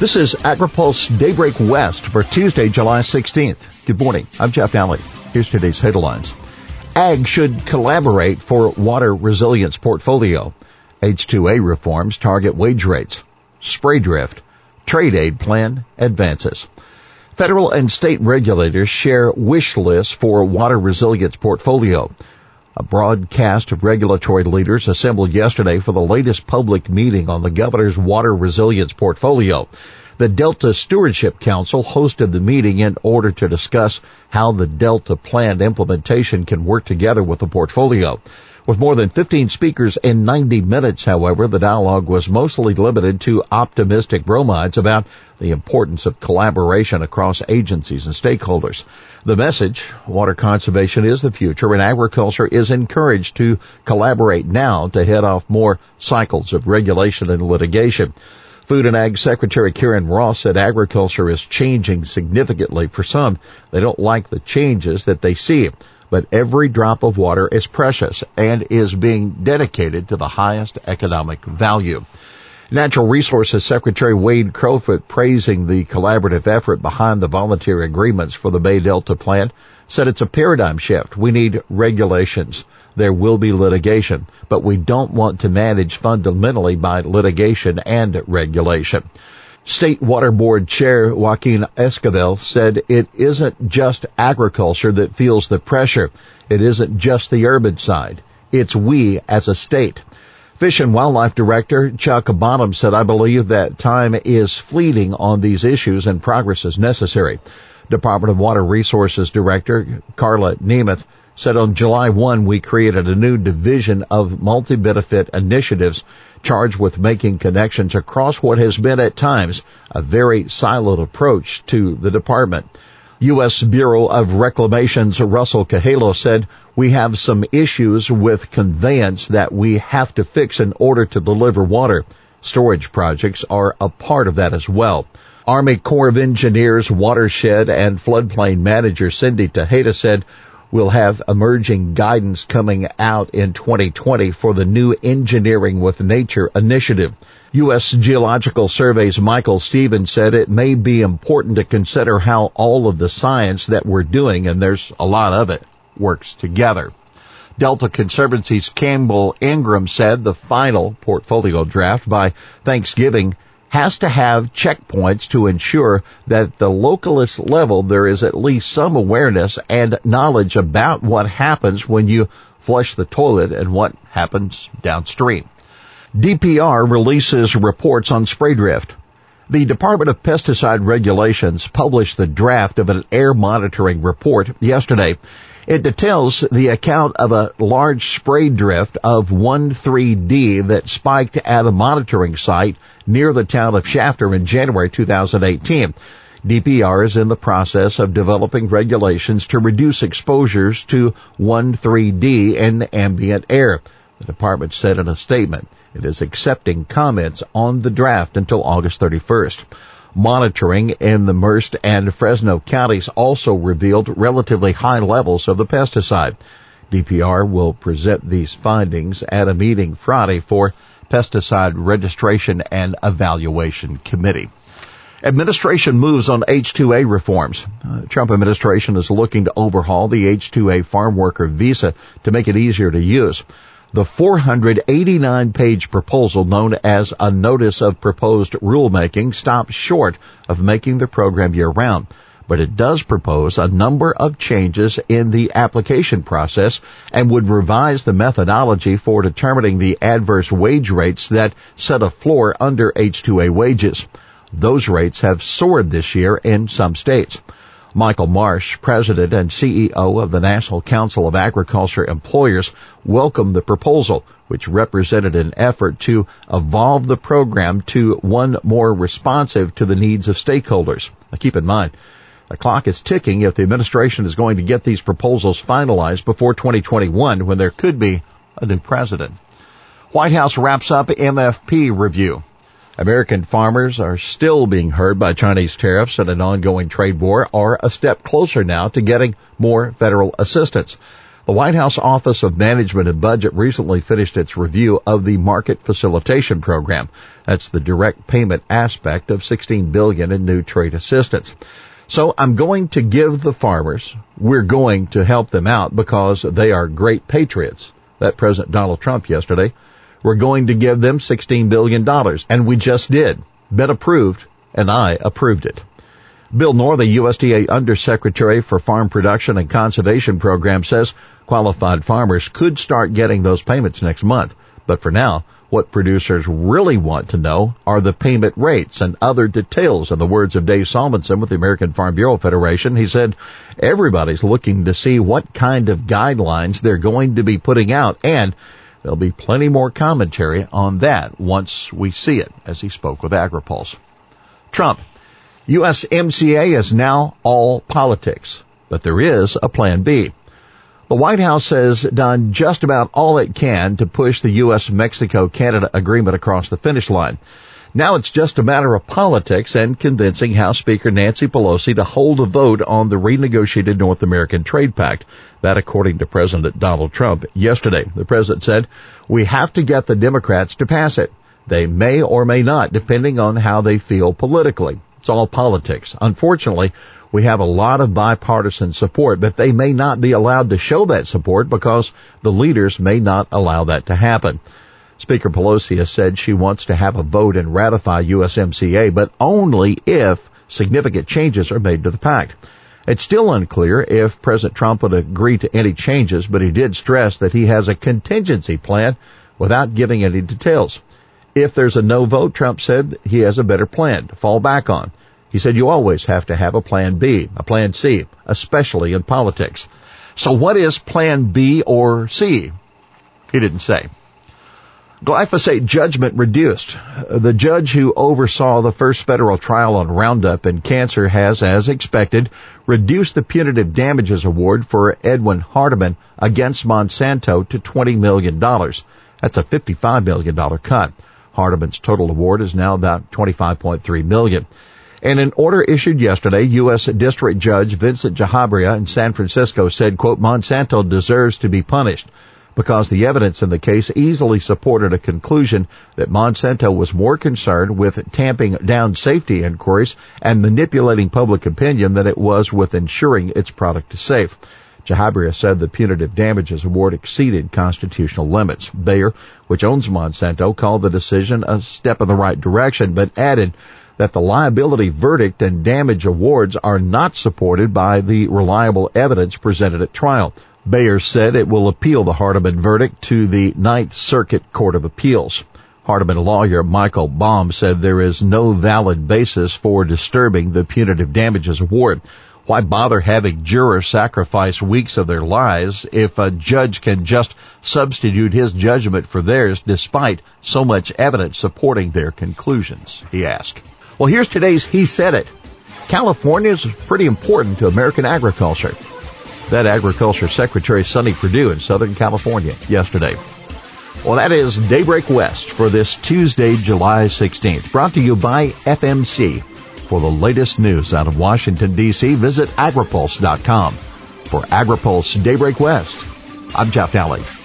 This is AgriPulse Daybreak West for Tuesday, July 16th. Good morning. I'm Jeff Alley. Here's today's headlines. Ag should collaborate for water resilience portfolio. H2A reforms target wage rates. Spray drift. Trade aid plan advances. Federal and state regulators share wish lists for water resilience portfolio. A broadcast of regulatory leaders assembled yesterday for the latest public meeting on the governor's water resilience portfolio. The Delta Stewardship Council hosted the meeting in order to discuss how the Delta plan implementation can work together with the portfolio. With more than 15 speakers in 90 minutes, however, the dialogue was mostly limited to optimistic bromides about the importance of collaboration across agencies and stakeholders. The message, water conservation is the future and agriculture is encouraged to collaborate now to head off more cycles of regulation and litigation. Food and Ag Secretary Karen Ross said agriculture is changing significantly. For some, they don't like the changes that they see but every drop of water is precious and is being dedicated to the highest economic value. Natural Resources Secretary Wade Crowfoot praising the collaborative effort behind the voluntary agreements for the Bay Delta plant said it's a paradigm shift. We need regulations. There will be litigation, but we don't want to manage fundamentally by litigation and regulation. State Water Board Chair Joaquin Esquivel said it isn't just agriculture that feels the pressure. It isn't just the urban side. It's we as a state. Fish and Wildlife Director Chuck Bonham said, I believe that time is fleeting on these issues and progress is necessary. Department of Water Resources Director Karla Nemeth said on July 1 we created a new division of multi-benefit initiatives charged with making connections across what has been at times a very siloed approach to the department. U.S. Bureau of Reclamation's Russell Callejo said, we have some issues with conveyance that we have to fix in order to deliver water. Storage projects are a part of that as well. Army Corps of Engineers watershed and floodplain manager Cindy Tejeda said, We'll have emerging guidance coming out in 2020 for the new Engineering with Nature initiative. U.S. Geological Survey's Michael Stevens said it may be important to consider how all of the science that we're doing, and there's a lot of it, works together. Delta Conservancy's Campbell Ingram said the final portfolio draft by Thanksgiving has to have checkpoints to ensure that at the localist level there is at least some awareness and knowledge about what happens when you flush the toilet and what happens downstream. DPR releases reports on spray drift. The Department of Pesticide Regulations published the draft of an air monitoring report yesterday it details the account of a large spray drift of 1,3-D that spiked at a monitoring site near the town of Shafter in January 2018. DPR is in the process of developing regulations to reduce exposures to 1,3-D in ambient air. The department said in a statement it is accepting comments on the draft until August 31st. Monitoring in the Merced and Fresno counties also revealed relatively high levels of the pesticide. DPR will present these findings at a meeting Friday for Pesticide Registration and Evaluation Committee. Administration moves on H-2A reforms. Uh, Trump administration is looking to overhaul the H-2A farm worker visa to make it easier to use. The 489 page proposal known as a notice of proposed rulemaking stops short of making the program year round, but it does propose a number of changes in the application process and would revise the methodology for determining the adverse wage rates that set a floor under H-2A wages. Those rates have soared this year in some states. Michael Marsh, President and CEO of the National Council of Agriculture Employers, welcomed the proposal, which represented an effort to evolve the program to one more responsive to the needs of stakeholders. Now keep in mind, the clock is ticking if the administration is going to get these proposals finalized before 2021 when there could be a new president. White House wraps up MFP review. American farmers are still being hurt by Chinese tariffs and an ongoing trade war are a step closer now to getting more federal assistance. The White House Office of Management and Budget recently finished its review of the Market Facilitation Program. That's the direct payment aspect of 16 billion in new trade assistance. So I'm going to give the farmers, we're going to help them out because they are great patriots. That President Donald Trump yesterday. We're going to give them $16 billion and we just did. Been approved and I approved it. Bill Northey, the USDA Undersecretary for Farm Production and Conservation Program says qualified farmers could start getting those payments next month. But for now, what producers really want to know are the payment rates and other details. In the words of Dave Salmonsen with the American Farm Bureau Federation, he said everybody's looking to see what kind of guidelines they're going to be putting out and there'll be plenty more commentary on that once we see it, as he spoke with AgriPulse. Trump USMCA is now all politics, but there is a plan B. The White House has done just about all it can to push the U.S.-Mexico-Canada agreement across the finish line. Now it's just a matter of politics and convincing House Speaker Nancy Pelosi to hold a vote on the renegotiated North American Trade Pact. That according to President Donald Trump yesterday. The president said, we have to get the Democrats to pass it. They may or may not, depending on how they feel politically. It's all politics. Unfortunately, we have a lot of bipartisan support, but they may not be allowed to show that support because the leaders may not allow that to happen. Speaker Pelosi has said she wants to have a vote and ratify USMCA, but only if significant changes are made to the pact. It's still unclear if President Trump would agree to any changes, but he did stress that he has a contingency plan without giving any details. If there's a no vote, Trump said he has a better plan to fall back on. He said you always have to have a plan B, a plan C, especially in politics. So what is plan B or C? He didn't say. Glyphosate judgment reduced. The judge who oversaw the first federal trial on Roundup and cancer has, as expected, reduced the punitive damages award for Edwin Hardeman against Monsanto to $20 million. That's a $55 million cut. Hardeman's total award is now about 25.3 million. In an order issued yesterday, U.S. District Judge Vincent Chhabria in San Francisco said, quote, Monsanto deserves to be punished because the evidence in the case easily supported a conclusion that Monsanto was more concerned with tamping down safety inquiries and manipulating public opinion than it was with ensuring its product is safe. Chhabria said the punitive damages award exceeded constitutional limits. Bayer, which owns Monsanto, called the decision a step in the right direction, but added that the liability verdict and damage awards are not supported by the reliable evidence presented at trial. Bayer said it will appeal the Hardeman verdict to the Ninth Circuit Court of Appeals. Hardeman lawyer Michael Baum said there is no valid basis for disturbing the punitive damages award. Why bother having jurors sacrifice weeks of their lives if a judge can just substitute his judgment for theirs despite so much evidence supporting their conclusions? He asked. Well, here's today's He Said It. California is pretty important to American agriculture. That Agriculture Secretary Sonny Perdue in Southern California yesterday. Well, that is Daybreak West for this Tuesday, July 16th, brought to you by FMC. For the latest news out of Washington, D.C., visit agripulse.com. For AgriPulse Daybreak West, I'm Jeff Daly.